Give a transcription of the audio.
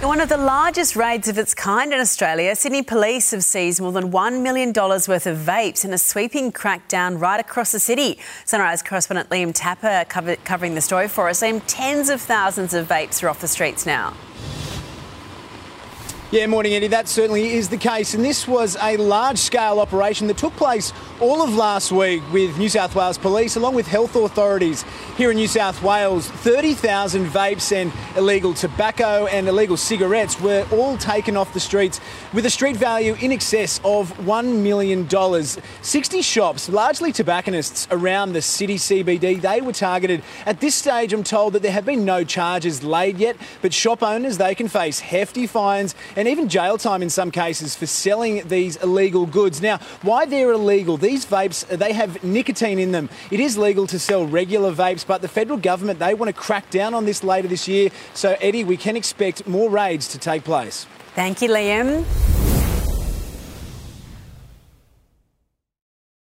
One of the largest raids of its kind in Australia, Sydney police have seized more than $1 million worth of vapes in a sweeping crackdown right across the city. Sunrise correspondent Liam Tapper cover- covering the story for us. Liam, tens of thousands of vapes are off the streets now. Yeah, morning, Eddie. That certainly is the case. And this was a large scale operation that took place all of last week with New South Wales Police, along with health authorities here in New South Wales. 30,000 vapes and illegal tobacco and illegal cigarettes were all taken off the streets with a street value in excess of $1 million. 60 shops, largely tobacconists around the city CBD, they were targeted. At this stage, I'm told that there have been no charges laid yet, but shop owners, they can face hefty fines and even jail time in some cases for selling these illegal goods. Now, why they're illegal, these vapes, they have nicotine in them. It is legal to sell regular vapes, but the federal government, they want to crack down on this later this year. So, Eddie, we can expect more raids to take place. Thank you, Liam.